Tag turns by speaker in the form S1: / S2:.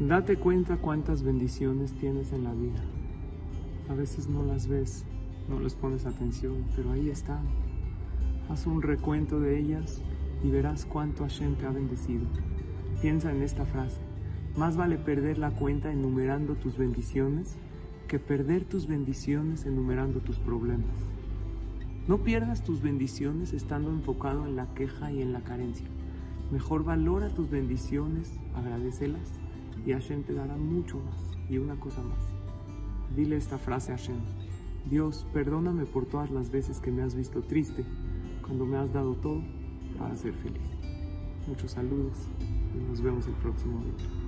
S1: Date cuenta cuántas bendiciones tienes en la vida. A veces no las ves, no les pones atención, pero ahí están. Haz un recuento de ellas y verás cuánto Hashem te ha bendecido. Piensa en esta frase. Más vale perder la cuenta enumerando tus bendiciones que perder tus bendiciones enumerando tus problemas. No pierdas tus bendiciones estando enfocado en la queja y en la carencia. Mejor valora tus bendiciones, agradecelas y Hashem te dará mucho más. Y una cosa más. Dile esta frase a Hashem. Dios, perdóname por todas las veces que me has visto triste, cuando me has dado todo para ser feliz. Muchos saludos y nos vemos el próximo día.